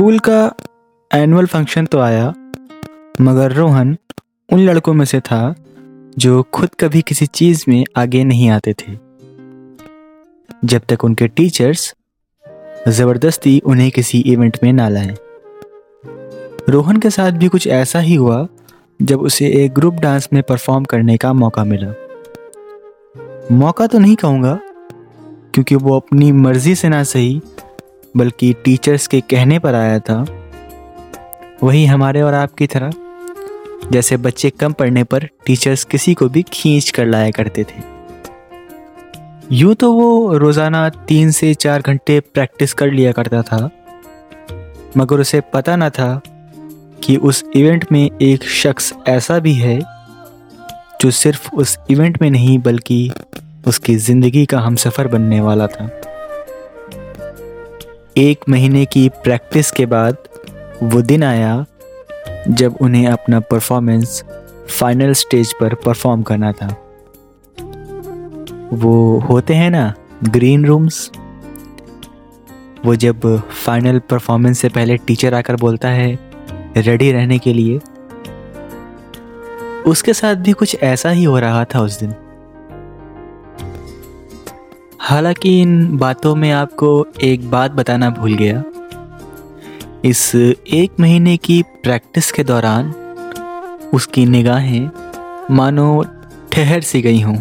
School का annual function तो आया, मगर रोहन उन लड़कों में से था जो खुद कभी किसी चीज़ में आगे नहीं आते थे जब तक उनके टीचर्स ज़बरदस्ती उन्हें किसी इवेंट में ना लाएँ। रोहन के साथ भी कुछ ऐसा ही हुआ, जब उसे एक ग्रुप डांस में परफॉर्म करने का मौका मिला मौका तो नहीं कहूँगा, क्योंकि वो अपनी मर्ज़ी से ना सही बल्कि टीचर्स के कहने पर आया था, वही हमारे और आपकी तरह, जैसे बच्चे कम पढ़ने पर टीचर्स किसी को भी खींच कर लाया करते थे। यूँ तो वो रोज़ाना तीन से चार घंटे प्रैक्टिस कर लिया करता था, मगर उसे पता न था कि उस इवेंट में एक शख्स ऐसा भी है, जो सिर्फ़ उस इवेंट में नहीं, बल्कि उसकी ज़िंदगी का हम सफ़र बनने वाला था। एक महीने की प्रैक्टिस के बाद वो दिन आया जब उन्हें अपना परफॉर्मेंस फाइनल स्टेज पर परफॉर्म करना था। वो होते हैं ना ग्रीन रूम्स वो जब फाइनल परफॉर्मेंस से पहले टीचर आकर बोलता है रेडी रहने के लिए? उसके साथ भी कुछ ऐसा ही हो रहा था उस दिन। हालाँकि इन बातों में आपको एक बात बताना भूल गया। इस एक महीने की प्रैक्टिस के दौरान उसकी निगाहें मानो ठहर सी गई हों।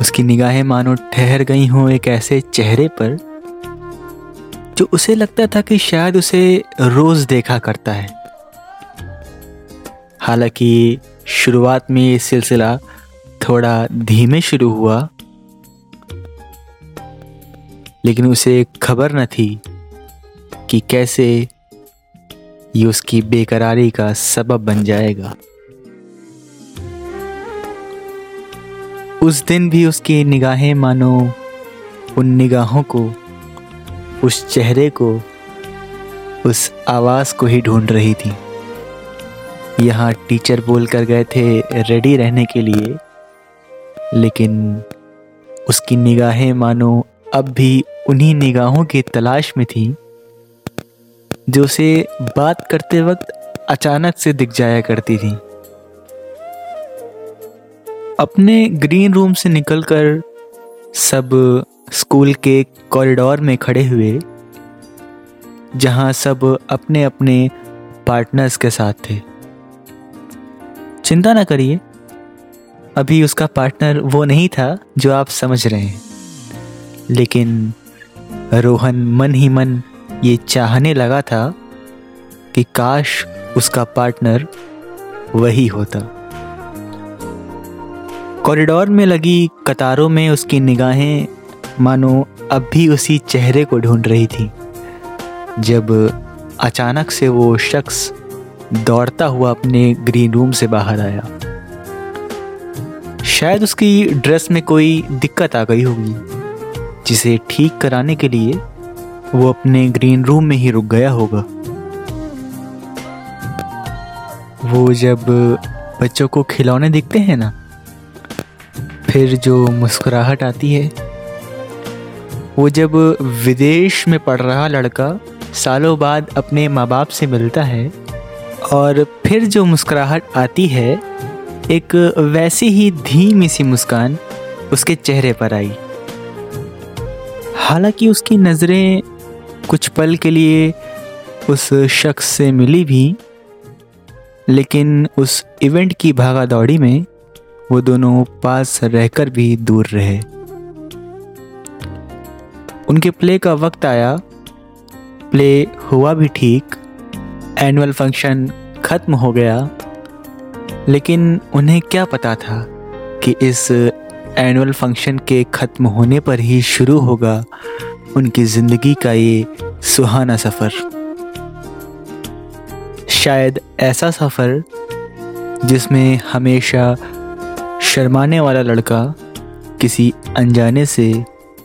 उसकी निगाहें मानो ठहर गई हों एक ऐसे चेहरे पर जो उसे लगता था कि शायद उसे रोज देखा करता है। हालाँकि शुरुआत में ये सिलसिला थोड़ा धीमे शुरू हुआ लेकिन उसे खबर न थी कि कैसे ये उसकी बेकरारी का सबब बन जाएगा। उस दिन भी उसकी निगाहें मानो उन निगाहों को, उस चेहरे को, उस आवाज़ को ही ढूंढ रही थी। यहाँ टीचर बोल कर गए थे रेडी रहने के लिए, लेकिन उसकी निगाहें मानो अब भी उन्हीं निगाहों की तलाश में थी, जो उसे बात करते वक्त अचानक से दिख जाया करती थी। अपने ग्रीन रूम से निकलकर सब स्कूल के कॉरिडोर में खड़े हुए, जहाँ सब अपने अपने पार्टनर्स के साथ थे। चिंता ना करिए, अभी उसका पार्टनर वो नहीं था जो आप समझ रहे हैं। लेकिन रोहन मन ही मन ये चाहने लगा था कि काश उसका पार्टनर वही होता। कॉरिडोर में लगी कतारों में उसकी निगाहें मानो अब भी उसी चेहरे को ढूंढ रही थी, जब अचानक से वो शख्स दौड़ता हुआ अपने ग्रीन रूम से बाहर आया। शायद उसकी ड्रेस में कोई दिक्कत आ गई होगी। जिसे ठीक कराने के लिए वो अपने ग्रीन रूम में ही रुक गया होगा। वो जब बच्चों को खिलौने दिखते हैं ना, फिर जो मुस्कुराहट आती है, वो जब विदेश में पढ़ रहा लड़का सालों बाद अपने माँ बाप से मिलता है और फिर जो मुस्कुराहट आती है, एक वैसी ही धीमी सी मुस्कान उसके चेहरे पर आई। हालाँकि उसकी नज़रें कुछ पल के लिए उस शख्स से मिली भी, लेकिन उस इवेंट की भागा दौड़ी में वो दोनों पास रहकर भी दूर रहे। उनके प्ले का वक्त आया, प्ले हुआ भी ठीक, एनुअल फ़ंक्शन ख़त्म हो गया, लेकिन उन्हें क्या पता था कि इस एनुअल फ़ंक्शन के ख़त्म होने पर ही शुरू होगा उनकी ज़िंदगी का ये सुहाना सफ़र। शायद ऐसा सफ़र जिसमें हमेशा शर्माने वाला लड़का किसी अनजाने से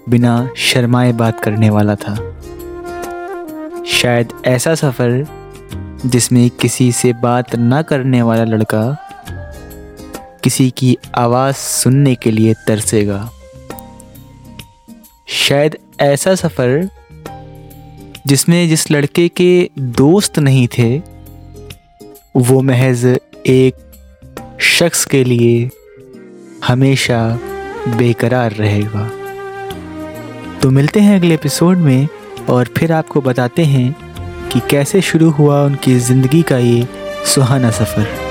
बिना शर्माए बात करने वाला था। शायद ऐसा सफ़र जिसमें किसी से बात ना करने वाला लड़का किसी की आवाज़ सुनने के लिए तरसेगा। शायद ऐसा सफ़र जिसमें जिस लड़के के दोस्त नहीं थे, वो महज एक शख्स के लिए हमेशा बेकरार रहेगा। तो मिलते हैं अगले एपिसोड में, और फिर आपको बताते हैं कि कैसे शुरू हुआ उनकी ज़िंदगी का ये सुहाना सफ़र।